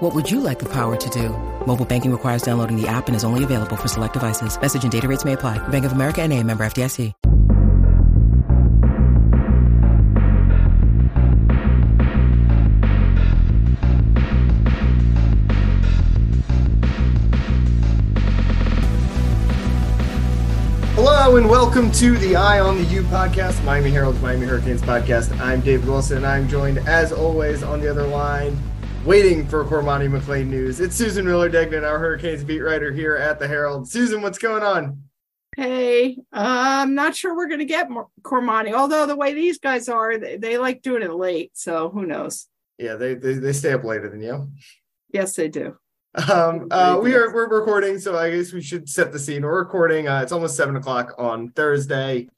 What would you like the power to do? Mobile banking requires downloading the app and is only available for select devices. Message and data rates may apply. Bank of America and a member FDIC. Hello and welcome to the Eye on the U podcast, Miami Herald's Miami Hurricanes podcast. I'm David Wilson and I'm joined as always on the other line, waiting for Cormani McClain news. It's Susan Miller Degnan, our Hurricanes beat writer here at the Herald. Susan, what's going on? Hey, uh, I'm not sure we're going to get more Cormani, although the way these guys are, they, they like doing it late. So who knows? Yeah, they, they, they stay up later than you. Yes, they do. Um, uh, we are we're recording, so I guess we should set the scene. We're recording. Uh, it's almost seven o'clock on Thursday.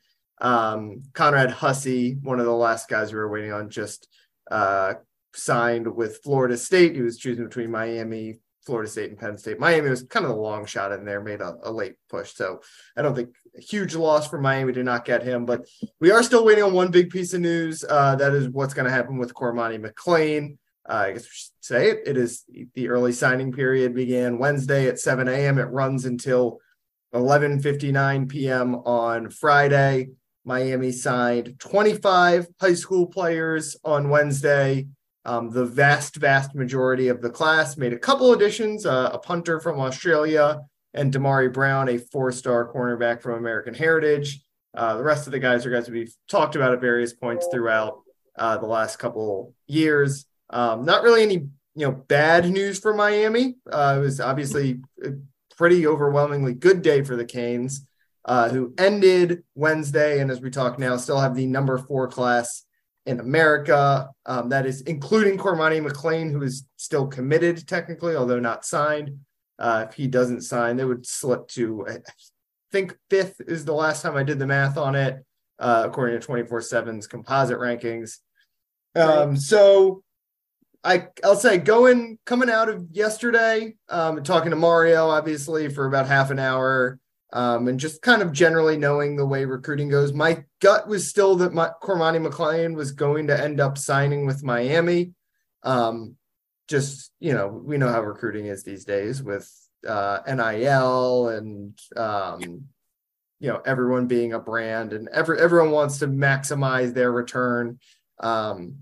Um, Conrad Hussey, one of the last guys we were waiting on, just uh, signed with Florida State. He was choosing between Miami, Florida State, and Penn State. Miami was kind of the long shot in there, made a, a late push. So I don't think a huge loss for Miami to not get him, but we are still waiting on one big piece of news. Uh, that is what's going to happen with Cormani McClain. Uh, I guess we should say it. It is the early signing period began Wednesday at 7 a.m. It runs until 11:59 p.m. on Friday. Miami signed 25 high school players on Wednesday. Um, the vast, vast majority of the class made a couple additions: uh, a punter from Australia and Damari Brown, a four-star cornerback from American Heritage. Uh, the rest of the guys are guys we've talked about at various points throughout uh, the last couple years. Um, not really any you know bad news for Miami. Uh, it was obviously a pretty overwhelmingly good day for the Canes, uh, who ended Wednesday and as we talk now, still have the number four class in America. Um, that is including Cormani McClain, who is still committed technically, although not signed. Uh, if he doesn't sign, they would slip to I think fifth is the last time I did the math on it, uh, according to 24 7's composite rankings. Um, so I I'll say going coming out of yesterday, um, talking to Mario obviously for about half an hour, um, and just kind of generally knowing the way recruiting goes. My gut was still that my, Cormani McClain was going to end up signing with Miami. Um, just you know, we know how recruiting is these days with uh, NIL and um, you know everyone being a brand and every everyone wants to maximize their return. Um,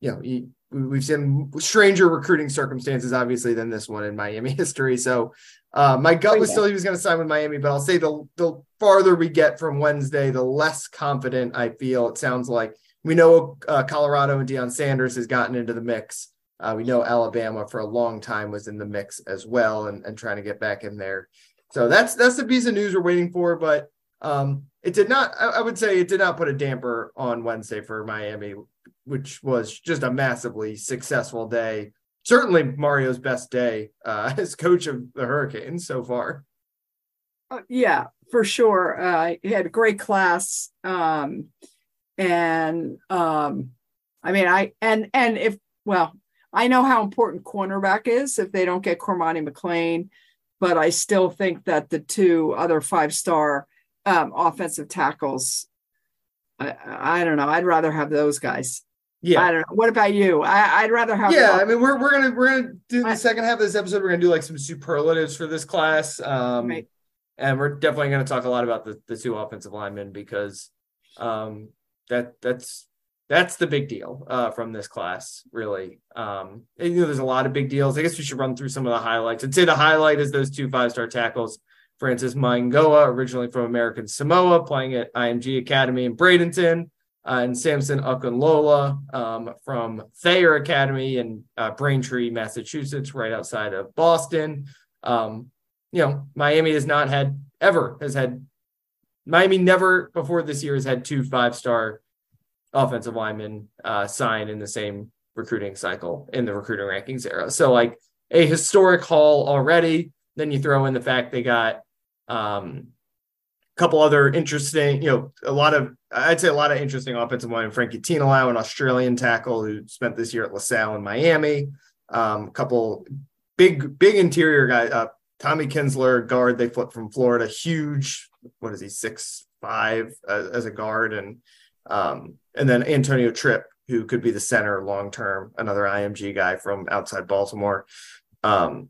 you know, you, we've seen stranger recruiting circumstances, obviously, than this one in Miami history. So uh, my gut was still he was going to sign with Miami, but I'll say the the farther we get from Wednesday, the less confident I feel. It sounds like we know uh, Colorado and Deion Sanders has gotten into the mix. Uh, we know Alabama for a long time was in the mix as well, and, and trying to get back in there. So that's that's the piece of news we're waiting for. But um, it did not. I, I would say it did not put a damper on Wednesday for Miami which was just a massively successful day. Certainly Mario's best day uh, as coach of the Hurricanes so far. Uh, yeah, for sure. Uh, he had a great class, um, and um, I mean, I and and if well, I know how important cornerback is if they don't get Cormani McClain, but I still think that the two other five star um, offensive tackles. I, I don't know. I'd rather have those guys. Yeah. I don't know. What about you? I, would rather have. Yeah, I mean, we're we're gonna we're gonna do the I, second half of this episode. We're gonna do like some superlatives for this class, um, right. and we're definitely gonna talk a lot about the the two offensive linemen because um, that that's that's the big deal uh, from this class, really. Um, and, you know, there's a lot of big deals. I guess we should run through some of the highlights. I'd say the highlight is those two five star tackles. Francis Mauigoa, originally from American Samoa, playing at IMG Academy in Bradenton uh, and Samson Okunlola um, from Thayer Academy in uh, Braintree, Massachusetts, right outside of Boston. Um, you know, Miami has not had ever has had Miami never before this year has had two five star offensive linemen uh, sign in the same recruiting cycle in the recruiting rankings era. So like a historic haul already. Then you throw in the fact they got um, couple other interesting, you know, a lot of I'd say a lot of interesting offensive line. Frankie Tinalau, an Australian tackle who spent this year at LaSalle in Miami. Um, a couple big big interior guys. Uh, Tommy Kinsler, guard they flipped from Florida, huge. What is he six five uh, as a guard, and um, and then Antonio Tripp, who could be the center long term, another IMG guy from outside Baltimore. Um,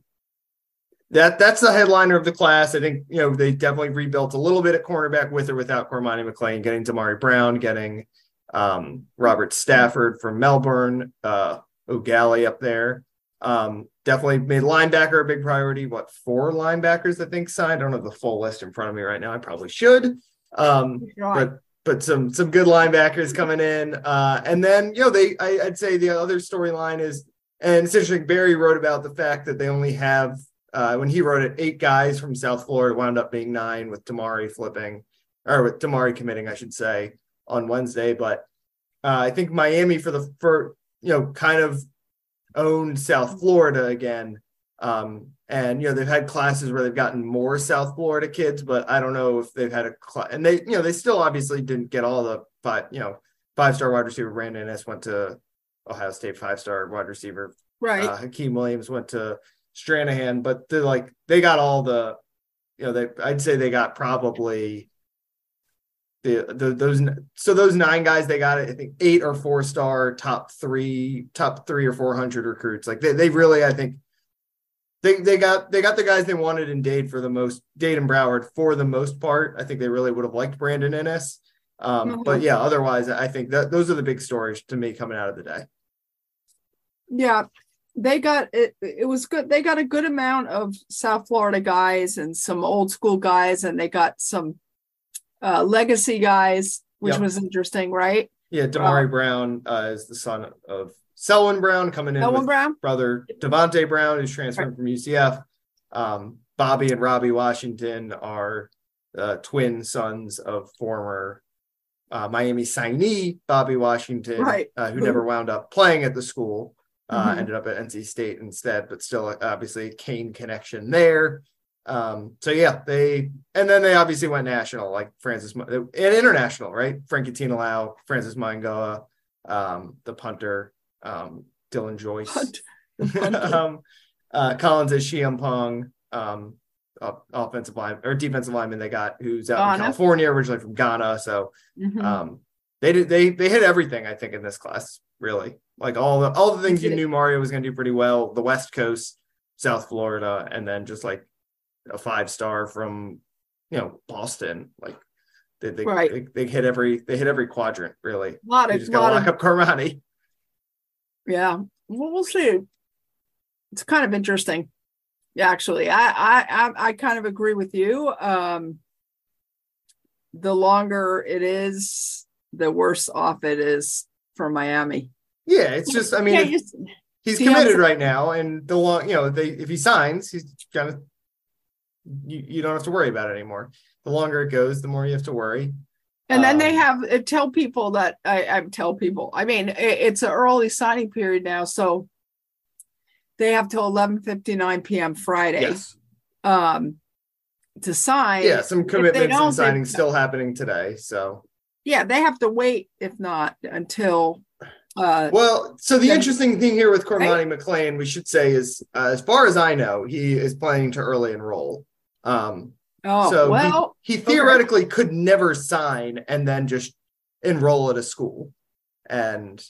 that that's the headliner of the class. I think you know they definitely rebuilt a little bit at cornerback with or without Cormani McClain, getting Damari Brown, getting um, Robert Stafford from Melbourne, uh, Eau Gallie up there. Um, definitely made linebacker a big priority. What four linebackers I think signed? I don't have the full list in front of me right now. I probably should. Um, but but some some good linebackers coming in. Uh, and then you know they I, would say the other storyline is and it's interesting. Barry wrote about the fact that they only have uh, when he wrote it, eight guys from South Florida wound up being nine with Damari flipping, or with Damari committing, I should say, on Wednesday. But uh, I think Miami for the for you know kind of owned South Florida again. Um, and you know they've had classes where they've gotten more South Florida kids, but I don't know if they've had a class. And they you know they still obviously didn't get all the five you know five star wide receiver Brandon S went to Ohio State five star wide receiver. Right. Uh, Hykeem Williams went to Stranahan, but they're like they got all the, you know, they I'd say they got probably the, the those so those nine guys they got I think eight or four star top three top three or four hundred recruits like they they really I think they they got they got the guys they wanted in Dade for the most Dade and Broward for the most part I think they really would have liked Brandon Inniss um, mm-hmm. but yeah otherwise I think that those are the big stories to me coming out of the day. Yeah, they got it it was good they got a good amount of south florida guys and some old school guys and they got some uh, legacy guys which yep. was interesting right yeah damari uh, brown uh, is the son of selwyn brown coming in selwyn brown brother davonte brown who's transferring right. from ucf um, bobby and robbie washington are uh, twin sons of former uh, miami signee bobby washington right. Uh, who never wound up playing at the school uh, mm-hmm. ended up at NC State instead, but still obviously a Cane connection there. Um, so yeah, they and then they obviously went national, like Francis and international, right? Frankie Tinalau, Francis Mauigoa, um, the punter, um, Dylan Joyce, um, uh, Collins Acheampong, um, offensive line or defensive lineman they got who's out Ghana. in California, originally from Ghana. So mm-hmm. um, they did they they hit everything I think in this class really like all the all the things you knew Mario was going to do pretty well. The West Coast, South Florida, and then just like a five star from you know Boston. Like they they, right. they, they hit every they hit every quadrant really. A lot of just got to lock of, up. Yeah, well, we'll see. It's kind of interesting. Yeah, actually, I I I kind of agree with you. Um, the longer it is, the worse off it is for Miami. Yeah, it's just I mean yeah, he's committed right now, and the long you know they if he signs, he's kind of you, you don't have to worry about it anymore. The longer it goes, the more you have to worry. And then um, they have uh, tell people that I, I tell people. I mean, it, it's an early signing period now, so they have till eleven fifty nine p.m. Friday. Yes. Um, to sign. Yeah, some commitments and signings still happening today. So yeah, they have to wait if not until. Uh, well, so the then, interesting thing here with Cormani right? McClain, we should say, is uh, as far as I know, he is planning to early enroll. Um, oh, so well, he, he theoretically okay. could never sign and then just enroll at a school, and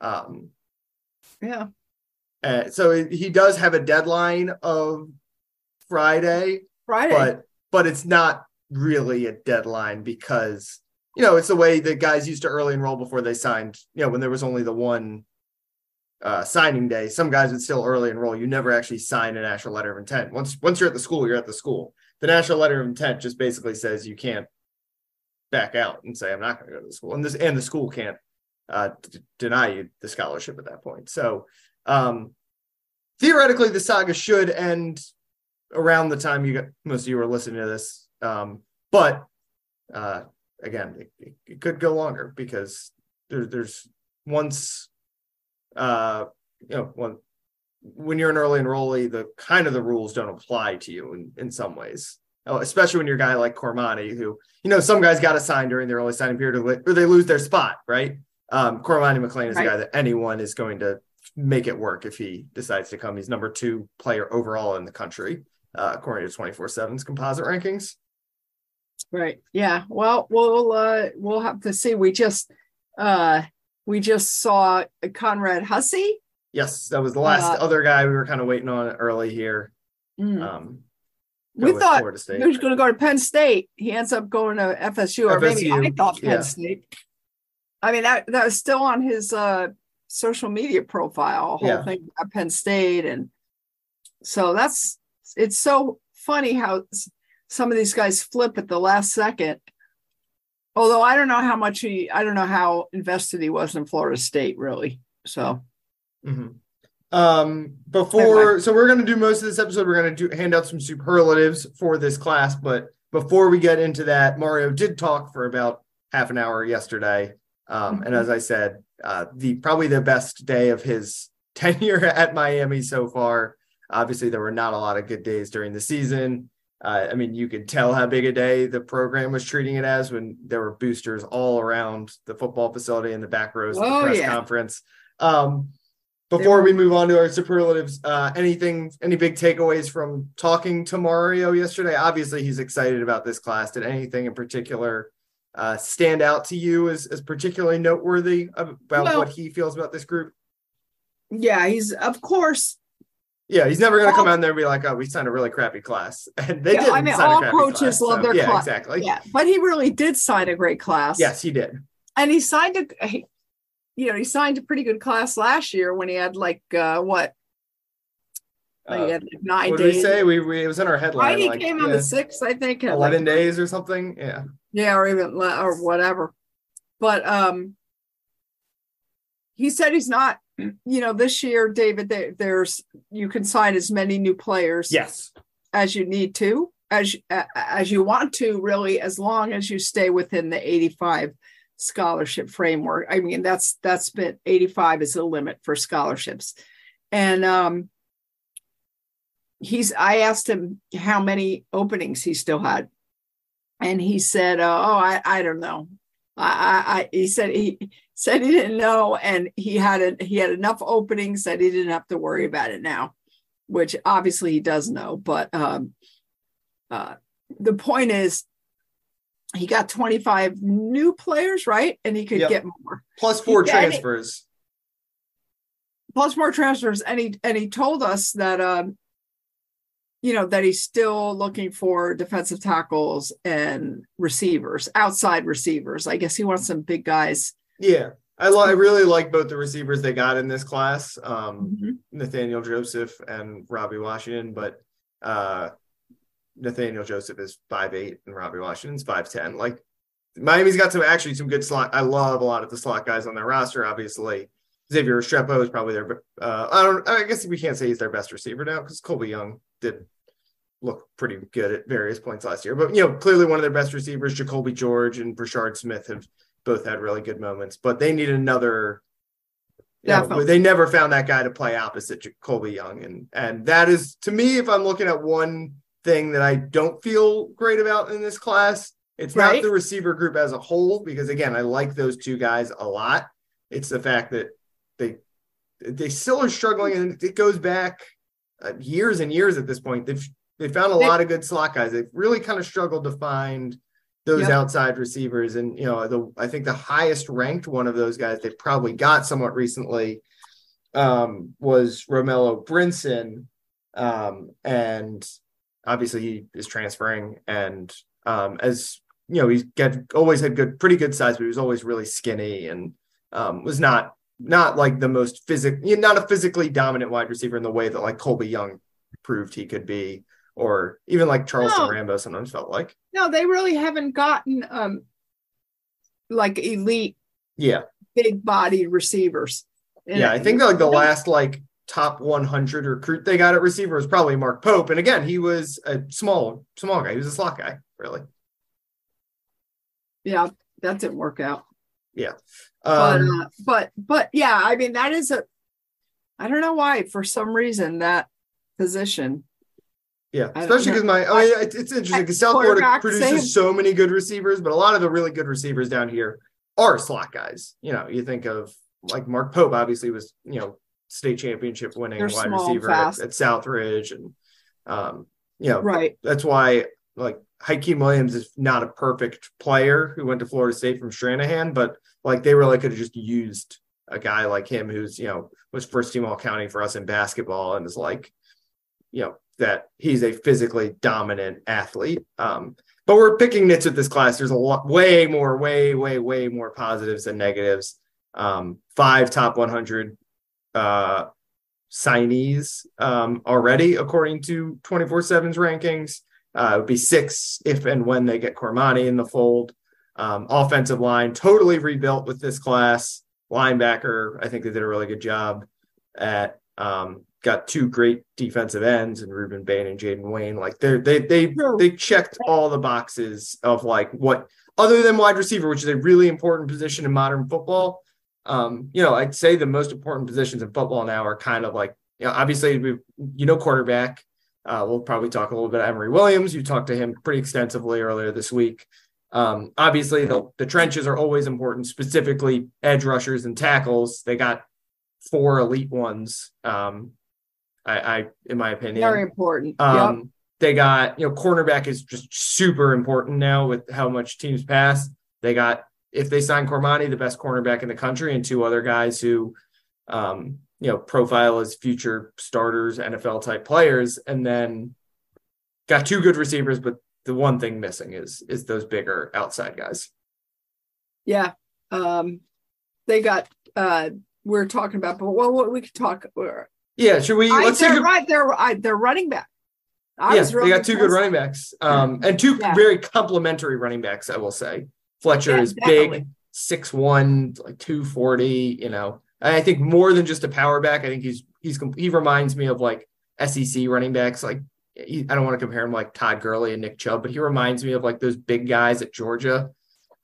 um, yeah. Uh, so he does have a deadline of Friday, Friday, but but it's not really a deadline because you know, it's the way that guys used to early enroll before they signed. You know, when there was only the one uh, signing day, some guys would still early enroll. You never actually sign a national letter of intent. Once once you're at the school, you're at the school. The national letter of intent just basically says you can't back out and say I'm not going to go to the school, and this and the school can't uh, d- deny you the scholarship at that point. So um, theoretically, the saga should end around the time you got most of you are listening to this. Um, but uh, again, it, it could go longer because there, there's once, uh, you know, when when you're an early enrollee, the kind of the rules don't apply to you in, in some ways. oh, especially when you're a guy like Cormani, who you know some guys got assigned during their early signing period or they lose their spot, right? Um, Cormani McClain is right. a guy that anyone is going to make it work if he decides to come. He's number two player overall in the country, uh, according to 24 7's composite rankings. Right. Yeah. Well, we'll uh, we'll have to see. We just uh, we just saw Conrad Hussey. Yes, that was the last uh, other guy we were kind of waiting on early here. Mm. Um, we thought he was going to go to Penn State. He ends up going to FSU, or maybe I thought Penn yeah. State. I mean, that that was still on his uh, social media profile, whole yeah. thing at Penn State, and so that's it's so funny how some of these guys flip at the last second. Although I don't know how much he, I don't know how invested he was in Florida State, really. So. Mm-hmm. Um, before, so we're going to do most of this episode. We're going to do hand out some superlatives for this class, but before we get into that, Mario did talk for about half an hour yesterday. Um, mm-hmm. and as I said, uh, the probably the best day of his tenure at Miami so far. Obviously, there were not a lot of good days during the season. Uh, I mean, you could tell how big a day the program was treating it as when there were boosters all around the football facility and the back rows of the oh, press yeah. conference. Um, before we move on to our superlatives, uh, anything, any big takeaways from talking to Mario yesterday? Obviously, he's excited about this class. Did anything in particular uh, stand out to you as, as particularly noteworthy about well, what he feels about this group? Yeah, he's of course yeah, he's never going to come out there and be like, "Oh, we signed a really crappy class," and they yeah, did. I mean, all coaches class, love so, their yeah, class. exactly. Yeah, but he really did sign a great class. Yes, he did. And he signed a, you know, he signed a pretty good class last year when he had like uh, what? Uh, he had like nine what days. We say? We, we it was in our headline. Right, he like, came yeah, on the sixth, I think. Eleven like, days or something. Yeah. Yeah, or even or whatever. But um, he said he's not you know, this year, David, there, there's you can sign as many new players, yes, as you need to, as as you want to, really, as long as you stay within the 85 scholarship framework. I mean, that's that's been 85 is the limit for scholarships, and um, he's. I asked him how many openings he still had, and he said, uh, "Oh, I I don't know." I, I, he said he said he didn't know, and he had a, he had enough openings that he didn't have to worry about it now, which obviously he does know. But um, uh, the point is, he got 25 new players, right? And he could yep. get more plus four he, transfers. Plus more transfers, and he and he told us that um, you know that he's still looking for defensive tackles and receivers, outside receivers. I guess he wants some big guys. Yeah, I, lo- I really like both the receivers they got in this class, um, mm-hmm. Nathaniel Joseph and Robbie Washington. But uh, Nathaniel Joseph is five eight and Robbie Washington's five ten. Like Miami's got some actually some good slot. I love a lot of the slot guys on their roster. Obviously, Xavier Restrepo is probably their. Uh, I don't. I guess we can't say he's their best receiver now because Colbie Young did look pretty good at various points last year. But you know, clearly one of their best receivers, Jacolby George and Brashard Smith, have both had really good moments. But they need another. Yeah, they never found that guy to play opposite Jacoby Young, and and that is to me, if I'm looking at one thing that I don't feel great about in this class, it's right. not the receiver group as a whole, because again, I like those two guys a lot. It's the fact that they they still are struggling, and it goes back uh, years and years at this point. They've they found a they, lot of good slot guys. They've really kind of struggled to find those yep. outside receivers. And you know, the I think the highest ranked one of those guys they probably got somewhat recently um, was Romello Brinson. Um, and obviously he is transferring and um, as you know, he's got always had good, pretty good size, but he was always really skinny and um, was not not like the most physical, not a physically dominant wide receiver in the way that like Colbie Young proved he could be, or even like Charleston no. Rambo sometimes felt like. No, they really haven't gotten um like elite, yeah, big bodied receivers. yeah, I think like the last like top 100 recruit they got at receiver was probably Mark Pope, and again, he was a small small guy. He was a slot guy, really. Yeah, that didn't work out. Yeah. Um, but, uh, but but yeah, I mean that is a I don't know why for some reason that position Yeah, especially because my, oh mean, it's, it's interesting because South Florida produces same. so many good receivers, but a lot of the really good receivers down here are slot guys. You know, you think of like Mark Pope, obviously was you know state championship winning They're wide small, receiver at, at, Southridge, and um, you know, right. That's why like Hykeem Williams is not a perfect player who went to Florida State from Stranahan, but like they really could have just used a guy like him who's you know was first team all county for us in basketball and is like you know that he's a physically dominant athlete. Um, but we're picking nits with this class. There's a lot, way more, way, way, way more positives than negatives. Um, five top 100 uh, signees um, already, according to 24 7's rankings. Uh, it would be six if and when they get Cormani in the fold. Um, offensive line totally rebuilt with this class. Linebacker, I think they did a really good job at um, got two great defensive ends and Rueben Bain and Jayden Wayne. Like they they they they checked all the boxes of like what other than wide receiver, which is a really important position in modern football. Um, you know, I'd say the most important positions in football now are kind of like, you know, obviously we you know quarterback. Uh, we'll probably talk a little bit of Emory Williams. You talked to him pretty extensively earlier this week. Um, obviously the, the trenches are always important, specifically edge rushers and tackles. They got four elite ones. Um, I, I in my opinion. Very important. Um, yep. They got, you know, cornerback is just super important now with how much teams pass. They got, if they sign Cormani, the best cornerback in the country, and two other guys who, um, you know, profile as future starters, NFL type players, and then got two good receivers, but the one thing missing is is those bigger outside guys. Yeah. Um, they got uh we're talking about, but well, what we could talk yeah, should we? Let's they're right. They're I, they're running back. I yeah, really they got two good running backs, um, and two yeah. very complementary running backs. I will say, Fletcher yeah, is definitely. big, six one, like two forty. You know, I think more than just a power back. I think he's he's he reminds me of like SEC running backs. Like he, I don't want to compare him like Todd Gurley and Nick Chubb, but he reminds me of like those big guys at Georgia.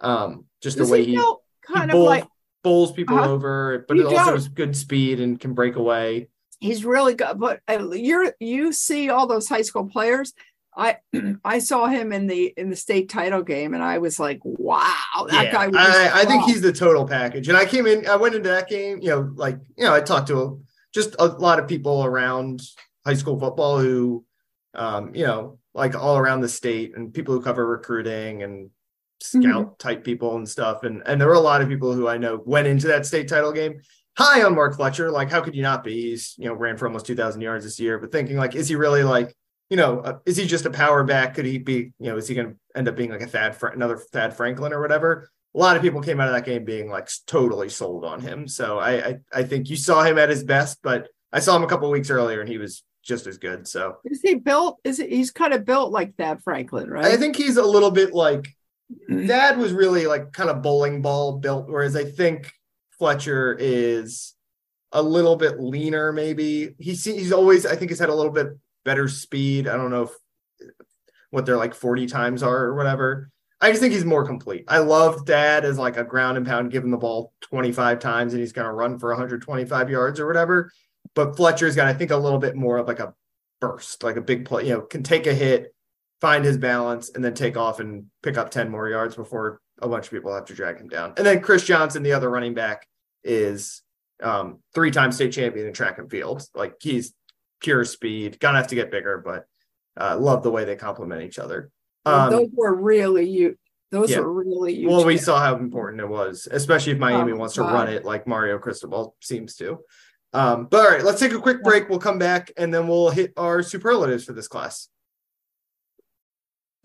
Um, just Does the way he, he kind he of like bowls people uh, over, but it also has good speed and can break away he's really good. But uh, you're you see all those high school players. I I saw him in the in the state title game, and I was like, "Wow, that yeah, guy!" I, I, think he's the total package. And I came in, I went into that game, you know, like you know, I talked to a, just a lot of people around high school football who, um, you know, like all around the state, and people who cover recruiting and scout mm-hmm. type people and stuff. And and there were a lot of people who I know went into that state title game high on Mark Fletcher. Like, how could you not be? He's, you know, ran for almost 2,000 yards this year, but thinking, like, is he really like, you know, uh, is he just a power back? Could he be, you know, is he going to end up being like a Thad, another Thad Franklin or whatever? A lot of people came out of that game being like totally sold on him. So I, I, I think you saw him at his best, but I saw him a couple weeks earlier and he was just as good. So is he built? Is it, he's kind of built like Thad Franklin, right? I think he's a little bit like Thad was really like kind of bowling ball built, whereas I think Fletcher is a little bit leaner, maybe. He's he's always I think he's had a little bit better speed. I don't know if what their like 40 times are or whatever. I just think he's more complete. I love Thad as like a ground and pound, him the ball 25 times and he's going to run for 125 yards or whatever. But Fletcher's got, I think, a little bit more of like a burst, like a big play, you know, can take a hit, find his balance, and then take off and pick up 10 more yards before a bunch of people have to drag him down. And then Chris Johnson, the other running back, is um, three-time state champion in track and field. Like he's pure speed. Gonna have to get bigger, but uh, love the way they complement each other. Um, those were really you. Those yeah. were really huge. Well, we saw how important it was, especially if Miami oh, wants to God. run it like Mario Cristobal seems to. Um, but all right, let's take a quick break. We'll come back and then we'll hit our superlatives for this class.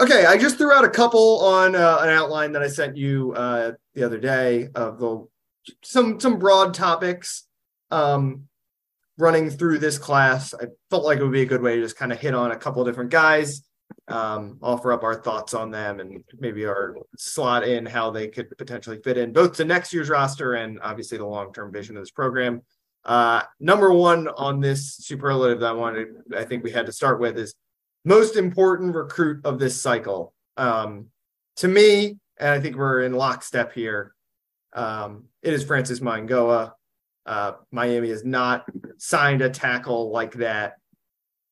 Okay, I just threw out a couple on uh, an outline that I sent you uh, the other day of the some some broad topics. Um, running through this class, I felt like it would be a good way to just kind of hit on a couple different guys, um, offer up our thoughts on them, and maybe our slot in how they could potentially fit in both to next year's roster and obviously the long term vision of this program. Uh, number one on this superlative that I wanted, I think we had to start with is most important recruit of this cycle. Um, to me, and I think we're in lockstep here. Um, it is Francis Mauigoa. Uh, Miami has not signed a tackle like that,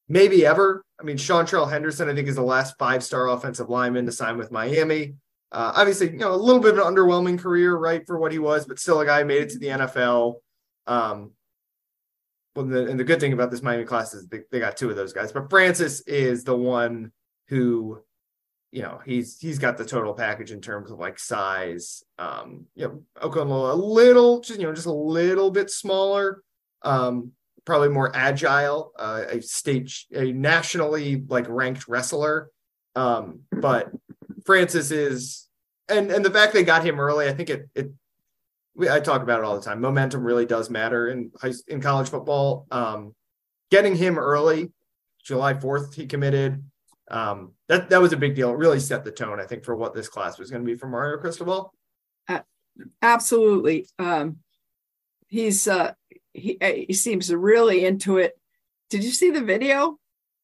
maybe ever. I mean, Seantrel Henderson, I think, is the last five-star offensive lineman to sign with Miami. Uh, obviously, you know, a little bit of an underwhelming career, right, for what he was, but still a guy made it to the NFL. Um, well, the, and the good thing about this Miami class is they, they got two of those guys, but Francis is the one who you know he's he's got the total package in terms of like size. Um you know Okunlola a little just you know just a little bit smaller um probably more agile uh, a state a nationally like ranked wrestler. Um but Francis is and and the fact they got him early I think it it we, I talk about it all the time momentum really does matter in high, in college football um getting him early July 4th he committed um, that that was a big deal. It really set the tone, I think, for what this class was going to be for Mario Cristobal. Uh, absolutely. Um, he's uh, he uh, he seems really into it. Did you see the video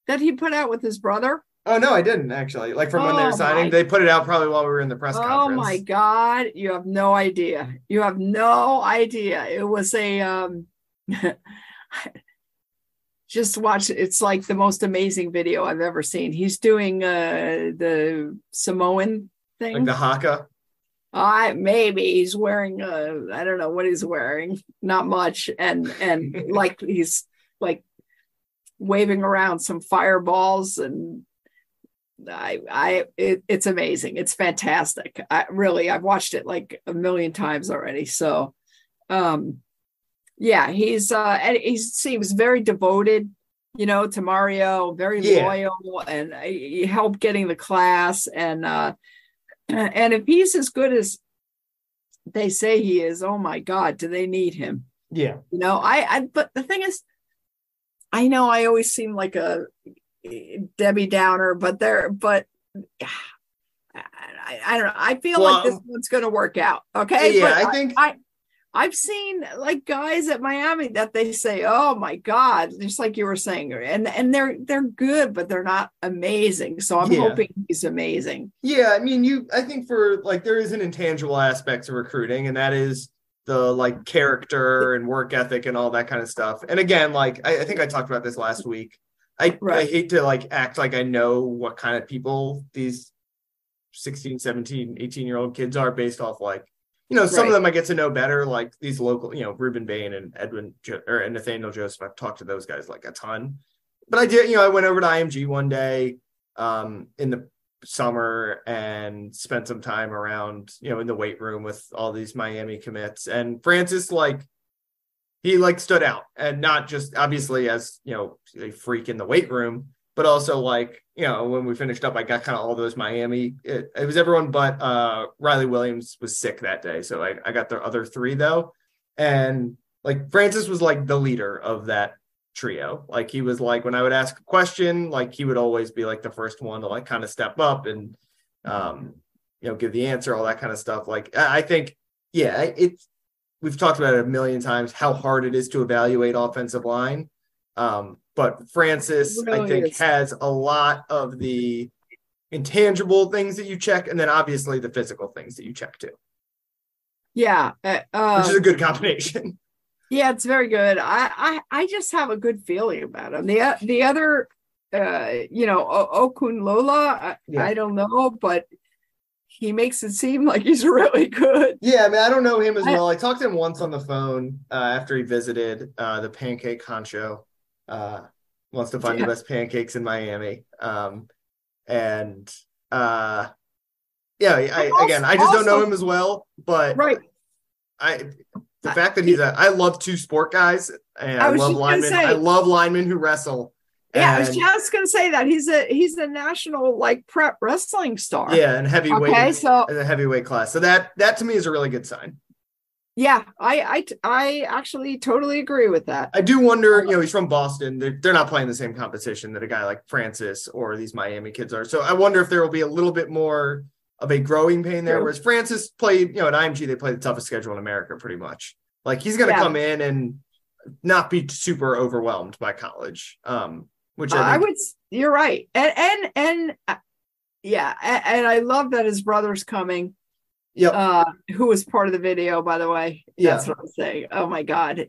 that he put out with his brother? Oh no, I didn't actually. Like from oh, when they were oh, signing, my. they put it out probably while we were in the press oh conference. Oh my god, you have no idea. You have no idea. It was a um just watch it's like the most amazing video i've ever seen he's doing uh the samoan thing like the haka I maybe he's wearing uh I don't know what he's wearing, not much, and and like he's like waving around some fireballs and I I it, it's amazing. It's fantastic. I really I've watched it like a million times already. So um yeah, he's uh and he seems very devoted, you know, to Mario, very yeah. loyal, and he helped getting the class. And uh and if he's as good as they say he is, oh my God, do they need him? Yeah, you know, I I but the thing is, I know I always seem like a Debbie Downer, but there, but. I, I, don't know. I feel well, like this one's going to work out. Okay. Yeah, but I think I, I've seen like guys at Miami that they say, "Oh my God," just like you were saying, and and they're they're good, but they're not amazing. So I'm yeah. hoping he's amazing. Yeah, I mean, you. I think for like there is an intangible aspect to recruiting, and that is the like character and work ethic and all that kind of stuff. And again, like I, I think I talked about this last week. I, right. I hate to like act like I know what kind of people these 16, 17, 18 year old kids are based off like you know, some right. of them I get to know better, like these local, you know, Rueben Bain and Edwin jo- or Nathaniel Joseph. I've talked to those guys like a ton. But I did, you know, I went over to IMG one day um, in the summer and spent some time around, you know, in the weight room with all these Miami commits. And Francis, like, he like stood out and not just obviously as, you know, a freak in the weight room, but also like you know when we finished up i got kind of all those miami it, it, was everyone but uh riley williams was sick that day so I, I got the other three though. And like francis was like the leader of that trio. Like he was like when i would ask a question like he would always be like the first one to like kind of step up and um you know give the answer all that kind of stuff. Like i think yeah it's we've talked about it a million times how hard it is to evaluate offensive line um but Francis, really I think, is. has a lot of the intangible things that you check, and then obviously the physical things that you check too. Yeah, uh, which is a good combination. Yeah, it's very good. I I, I just have a good feeling about him. The the other, uh, you know, Okunlola, I, yeah. I don't know, but he makes it seem like he's really good. Yeah, I mean, I don't know him as well. I talked to him once on the phone uh, after he visited uh, the Pancake Concho uh, wants to find yeah. the best pancakes in Miami. Um, and uh, yeah, I, also, again, I just also, don't know him as well, but right. I the fact that he's a I love two sport guys and I, I love linemen. Say, I love linemen who wrestle. Yeah, and, I was just gonna say that he's a he's a national like prep wrestling star. Yeah, and heavyweight. Okay, so in the heavyweight class. So that that to me is a really good sign. Yeah, I, I, I actually totally agree with that. I do wonder, you know, he's from Boston. They're, they're not playing the same competition that a guy like Francis or these Miami kids are. So I wonder if there will be a little bit more of a growing pain there. Whereas Francis played, you know, at IMG, they play the toughest schedule in America pretty much. Like he's going to yeah. come in and not be super overwhelmed by college. Um, which I, I would, you're right. And, and, and, uh, yeah. And, and I love that his brother's coming yeah. Uh, who was part of the video, by the way. That's yeah. what I'm saying. Oh my God.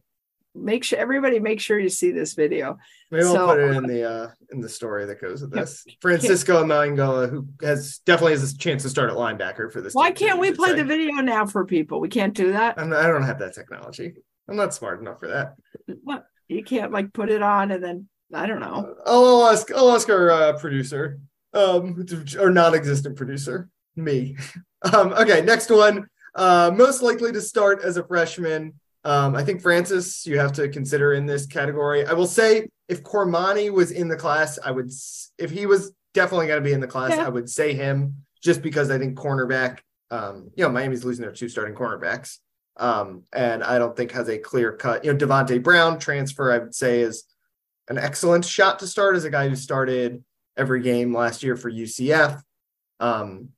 Make sure everybody make sure you see this video. Maybe so, I'll put it in the uh in the story that goes with this. Francisco Mauigoa, who has definitely has a chance to start at linebacker for this. Why can't we play the video now for people? We can't do that. I'm, I do not have that technology. I'm not smart enough for that. What you can't like put it on and then I don't know. I'll ask I'll ask our uh, producer, um, or non-existent producer, me. Um, okay, next one. Uh, most likely to start as a freshman. Um, I think Francis, you have to consider in this category. I will say, if Cormani was in the class, I would, if he was definitely going to be in the class, yeah. I would say him just because I think cornerback, um, you know, Miami's losing their two starting cornerbacks. Um, and I don't think has a clear cut, you know, Davonte Brown transfer, I would say is an excellent shot to start as a guy who started every game last year for UCF. Um,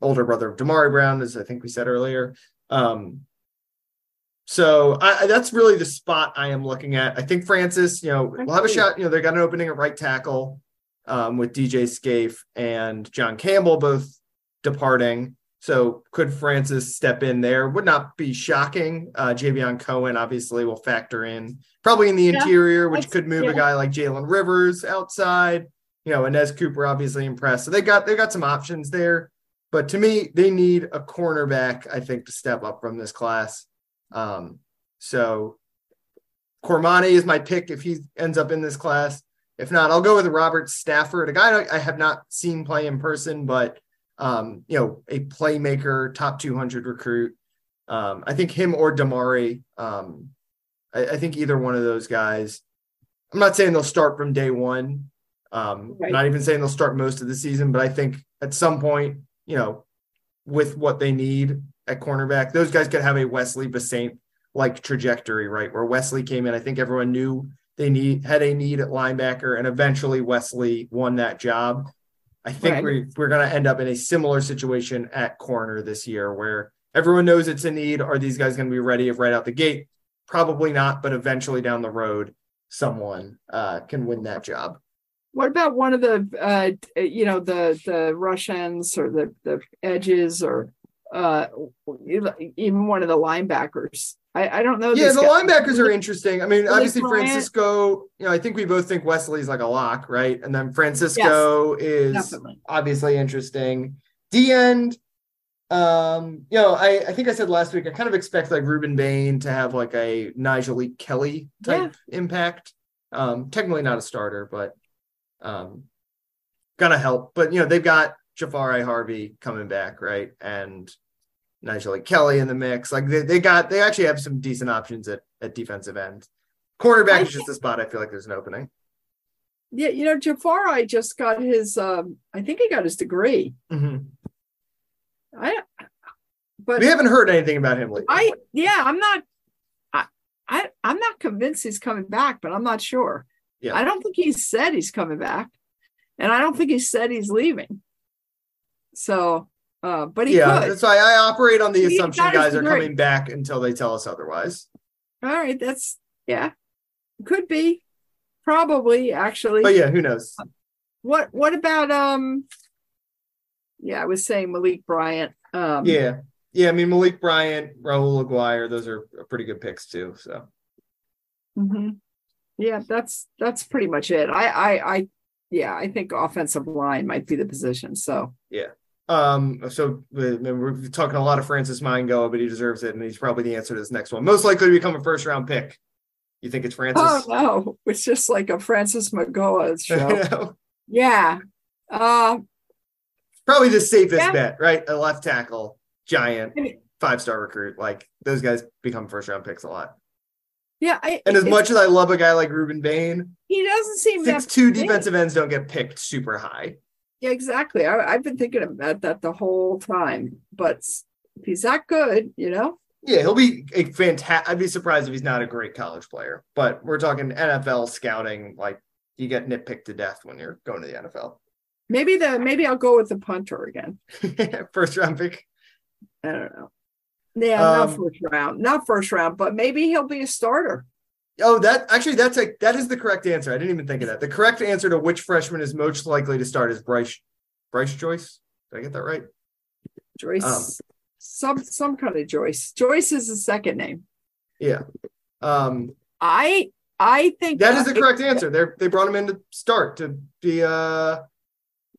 older brother of Damari Brown, as I think we said earlier. Um, so I, that's really the spot I am looking at. I think Francis, you know, we'll have a shot. You know, they got an opening at right tackle um, with DJ Scaife and John Campbell both departing. So could Francis step in there? Would not be shocking. Uh, Javion Cohen obviously will factor in probably in the yeah, interior, which could move yeah. a guy like Jalen Rivers outside. You know, Anez Cooper obviously impressed. So they got they got some options there. But to me, they need a cornerback, I think, to step up from this class. Um, so Cormani is my pick if he ends up in this class. If not, I'll go with Robert Stafford, a guy I have not seen play in person, but um, you know, a playmaker, top 200 recruit. Um, I think him or Damari. Um, I, I, think either one of those guys. I'm not saying they'll start from day one. Um, right. Not even saying they'll start most of the season, but I think at some point you know, with what they need at cornerback, those guys could have a Wesley Bissainthe like trajectory, right? Where Wesley came in, I think everyone knew they need had a need at linebacker, and eventually Wesley won that job. I think right. we, we're going to end up in a similar situation at corner this year where everyone knows it's a need. Are these guys going to be ready right out the gate? Probably not, but eventually down the road, someone uh, can win that job. What about one of the, uh, you know, the the Russians or the the edges or uh, even one of the linebackers? I, I don't know. Yeah, the guy. linebackers are interesting. I mean, obviously Francisco. You know, I think we both think Wesley's like a lock, right? And then Francisco yes, is definitely. obviously interesting. D end. Um, you know, I, I think I said last week I kind of expect like Rueben Bain to have like a Nyjalik Kelly type yeah. impact. Um, technically not a starter, but um, gonna help. But you know, they've got Jahfari Harvey coming back, right? And Nyjalik Kelly in the mix. Like they, they got they actually have some decent options at, at defensive end. Cornerback is just a spot I feel like there's an opening. Yeah, you know, Jafar, I just got his um I think he got his degree. Mm-hmm. I but we haven't heard anything about him lately. I yeah, I'm not I, I I'm not convinced he's coming back, but I'm not sure. Yeah. I don't think he said he's coming back. And I don't think he said he's leaving. So, uh, but he yeah, could. that's why I operate on the he assumption guys are coming back until they tell us otherwise. All right, that's yeah, could be, probably actually. But yeah, who knows? What What about um? Yeah, I was saying Malik Bryant. Um, yeah, yeah. I mean Malik Bryant, Raul Aguirre, those are pretty good picks too. So. Mm-hmm yeah, that's that's pretty much it. I I I yeah, I think offensive line might be the position. So yeah. Um, so we're talking a lot of Francis Mauigoa, but he deserves it, and he's probably the answer to this next one. Most likely to become a first round pick. You think it's Francis? Oh no, it's just like a Francis Mauigoa show. yeah. Uh, probably the safest yeah. bet, right? A left tackle, giant, five star recruit. Like those guys become first round picks a lot. Yeah, I, and as much as I love a guy like Rueben Bain, he doesn't seem six two defensive ends don't get picked super high. Yeah, exactly. I, have been thinking about that the whole time. But if he's that good, you know, Yeah, he'll be a fantastic. I'd be surprised if he's not a great college player, but we're talking NFL scouting. Like you get nitpicked to death when you're going to the NFL. Maybe the maybe I'll go with the punter again. First round pick. I don't know. Yeah, Um, not first round, not first round, but maybe he'll be a starter. Oh, that actually that's a that is the correct answer. I didn't even think of that. The correct answer to which freshman is most likely to start is Bryce Bryce Joyce. Did I get that right? Joyce, Um, some some kind of Joyce. Joyce is the second name. Yeah. Um, I I think that is the correct answer. They they brought him in to start to be uh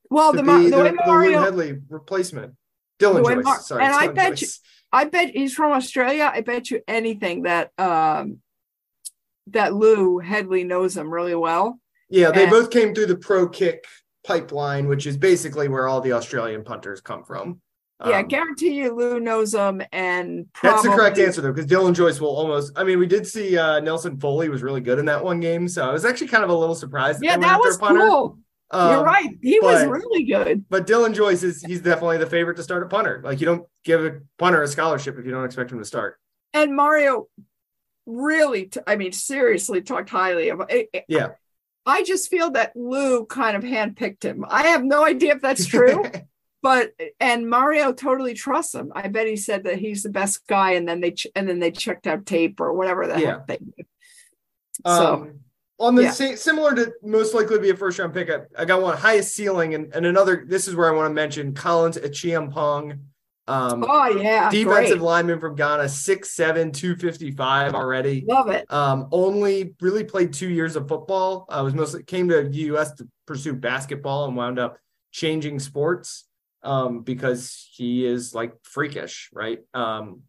Well, the, the, the, way the Mario, Hedley replacement. Dylan Joyce. Mar- sorry, and I bet Joyce. I bet he's from Australia. I bet you anything that um that Lou Hedley knows him really well. Yeah, they and- both came through the pro kick pipeline, which is basically where all the Australian punters come from. yeah, I Um, guarantee you Lou knows him and That's the correct answer though, because Dylan Joyce will almost. I mean, we did see uh, Nelson Foley was really good in that one game, so I was actually kind of a little surprised. Yeah, they that was cool. You're Um, right. He was really good. But Dylan Joyce is he's definitely the favorite to start a punter. Like you don't give a punter a scholarship if you don't expect him to start. And Mario really, t- I mean, seriously talked highly of it. it- Yeah. I just feel that Lou kind of handpicked him. I have no idea if that's true, but and Mario totally trusts him. I bet he said that he's the best guy, and then they ch- and then they checked out tape or whatever the Yeah. they did. So Um, on the yeah. same, similar to most likely to be a first round pick, I, I got one highest ceiling and, and another. This is where I want to mention Collins Acheampong, um, oh yeah, defensive great. lineman from Ghana, 6'7, 255 already. love it. Um, only really played two years of football. I was mostly came to US to pursue basketball and wound up changing sports um, because he is like freakish, right? Um,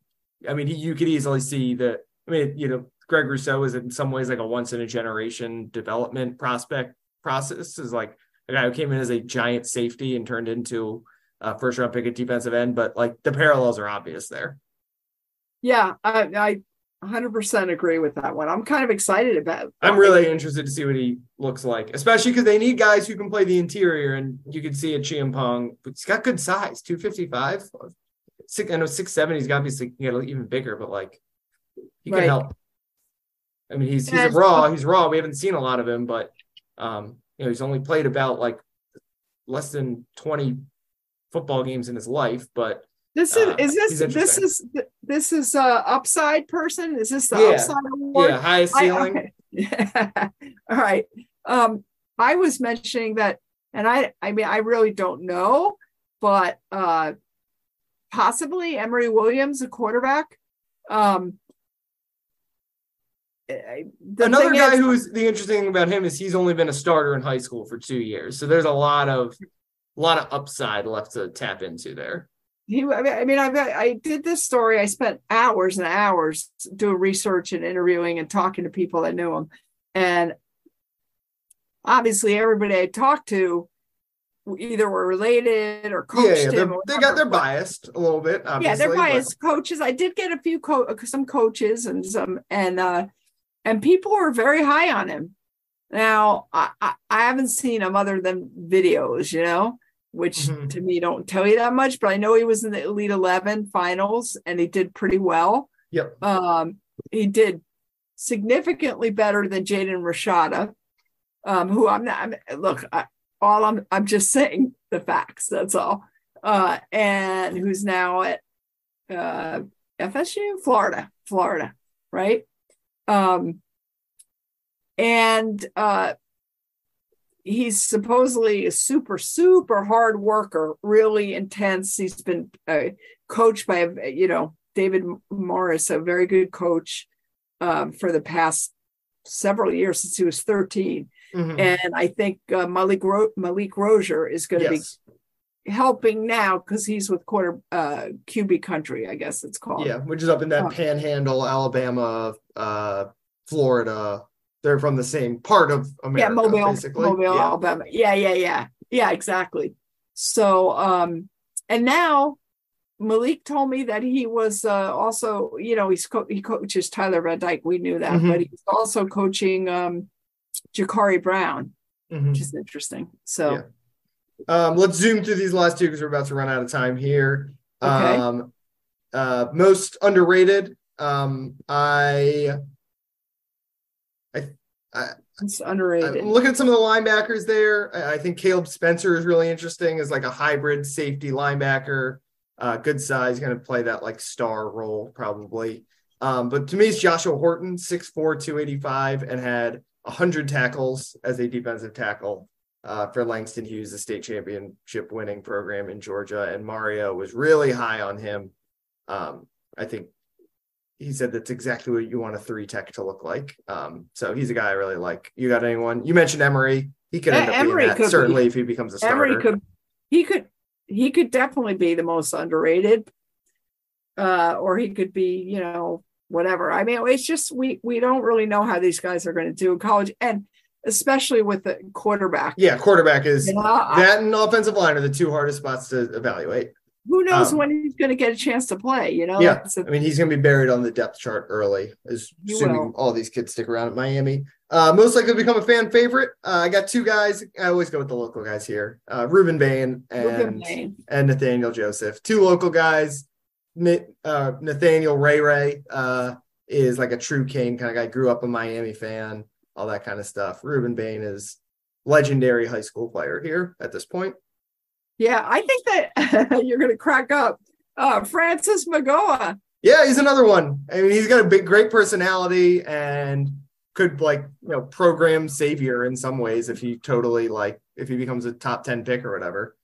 I mean, he, you could easily see that. I mean, you know, Greg Rousseau is in some ways like a once in a generation development prospect process. Is like a guy who came in as a giant safety and turned into a first round pick at defensive end, but like the parallels are obvious there. Yeah, I, I 100% agree with that one. I'm kind of excited about. I'm really interested to see what he looks like, especially because they need guys who can play the interior. And you can see Acheampong, but he's got good size, 255. Six, I know six seven. He's got to be get even bigger, but like he can Right. help. I mean, he's he's a raw. He's raw. We haven't seen a lot of him, but um, you know, he's only played about like less than 20 football games in his life. But This is Uh, is this this is this is a upside person? Is this the Yeah. upside award? yeah, highest I- ceiling. okay. All right. Um, I was mentioning that, and I, I mean, I really don't know, but uh, possibly Emory Williams, a quarterback. Um, eh, the Another guy is- who is the interesting thing about him is he's only been a starter in high school for two years, so there's a lot of a lot of upside left to tap into there. he i mean i I, I did this story i spent hours and hours doing research and interviewing and talking to people that knew him and obviously everybody i talked to either were related or Yeah, coached yeah, him they're, or they got they're biased a little bit. Obviously, yeah they're but- biased coaches i did get a few co- some coaches and some and uh and people were very high on him now i i, I haven't seen him other than videos you know which Mhm. to me don't tell you that much but i know he was in the elite 11 finals and he did pretty well Yep. um he did significantly better than jaden rashada um who i'm not I'm, look I, all i'm i'm just saying the facts that's all uh and who's now at uh FSU, Florida, Florida, right? Um, and uh, he's supposedly a super, super hard worker, really intense. He's been uh, coached by, you know, David Morris, a very good coach um, for the past several years since he was 13. Mhm. And I think uh, Malik, Ro- Malik Rozier is going to yes. be helping now because he's with quarter uh, QB country, I guess it's called. Yeah, which is up in that Oh. panhandle, Alabama, uh, Florida. They're from the same part of America, yeah, Mobile, basically. Mobile, yeah. Alabama. Yeah, yeah, yeah, yeah, exactly. So, um, and now Malik told me that he was uh, also, you know, he's co- he coaches Tyler Van Dyke. We knew that, Mhm. but he's also coaching um, Jacurri Brown, Mhm. which is interesting. So, Yeah. Um, let's zoom through these last two because we're about to run out of time here. Okay. Um, uh, most underrated. Um, I, I, I, It's underrated. I'm looking at some of the linebackers there. I, I think Caleb Spencer is really interesting as like a hybrid safety linebacker. Uh, good size, going to play that like star role probably. Um, but to me, it's Joshua Horton, 6'4, 285, and had 100 tackles as a defensive tackle uh, for Langston Hughes, the state championship winning program in Georgia. And Mario was really high on him. Um, I think he said that's exactly what you want a three tech to look like. Um, so he's a guy I really like. You got anyone? You mentioned Emory. He could end up being that, could certainly be. if he becomes a starter. Emory could he could he could definitely be the most underrated. Uh, or he could be, you know, whatever. I mean, it's just we we don't really know how these guys are going to do in college, and especially with the quarterback. yeah, quarterback is You know, that and offensive line are the two hardest spots to evaluate. Who knows um, when he's going to get a chance to play? You know, Yeah, a- I mean, he's going to be buried on the depth chart early, assuming will. all these kids stick around at Miami. Uh, most likely to become a fan favorite. Uh, I got two guys. I always go with the local guys here: uh, Rueben Bain and Rueben Bain. and Nathaniel Joseph. Two local guys. Uh, Nathaniel Ray Ray uh, is like a true Cane kind of guy. Grew up a Miami fan, all that kind of stuff. Rueben Bain is legendary high school player here at this point. Yeah, I think that you're going to crack up. Uh, Francis Mauigoa. Yeah, he's another one. I mean, he's got a big, great personality and could like you know program savior in some ways if he totally like if he becomes a top ten pick or whatever.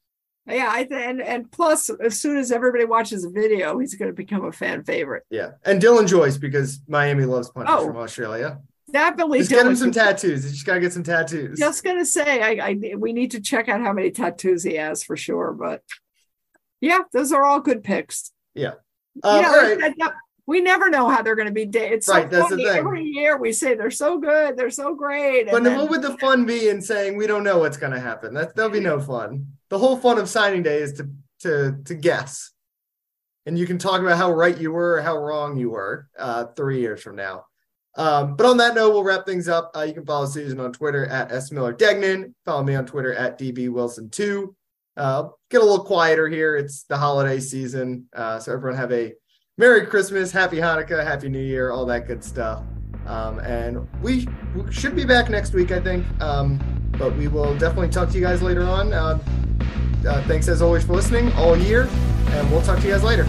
Yeah, I th- and and plus, as soon as everybody watches a video, he's going to become a fan favorite. Yeah, and Dylan Joyce because Miami loves punches Oh, from Australia. Definitely, Just get him some tattoos. You just gotta get some tattoos. Just gonna say, I, I we need to check out how many tattoos he has for sure. But yeah, those are all good picks. Um, you know, right. that- we never know how they're going to be. da- It's so Right, that's the thing. Every year we say they're so good, they're so great. But then- what would the fun be in saying we don't know what's gonna happen? That that'll be no fun. The whole fun of signing day is to to to guess. And you can talk about how right you were or how wrong you were uh, three years from now. Um, but on that note, we'll wrap things up. Uh, you can follow Susan on Twitter at S Miller Degnan. Follow me on Twitter at DB Wilson2. Uh, get a little quieter here. It's the holiday season. Uh, so everyone have a Merry Christmas, Happy Hanukkah, Happy New Year, all that good stuff. Um, and we, we should be back next week, I think. Um, but we will definitely talk to you guys later on. Uh, uh, thanks as always for listening all year, and we'll talk to you guys later.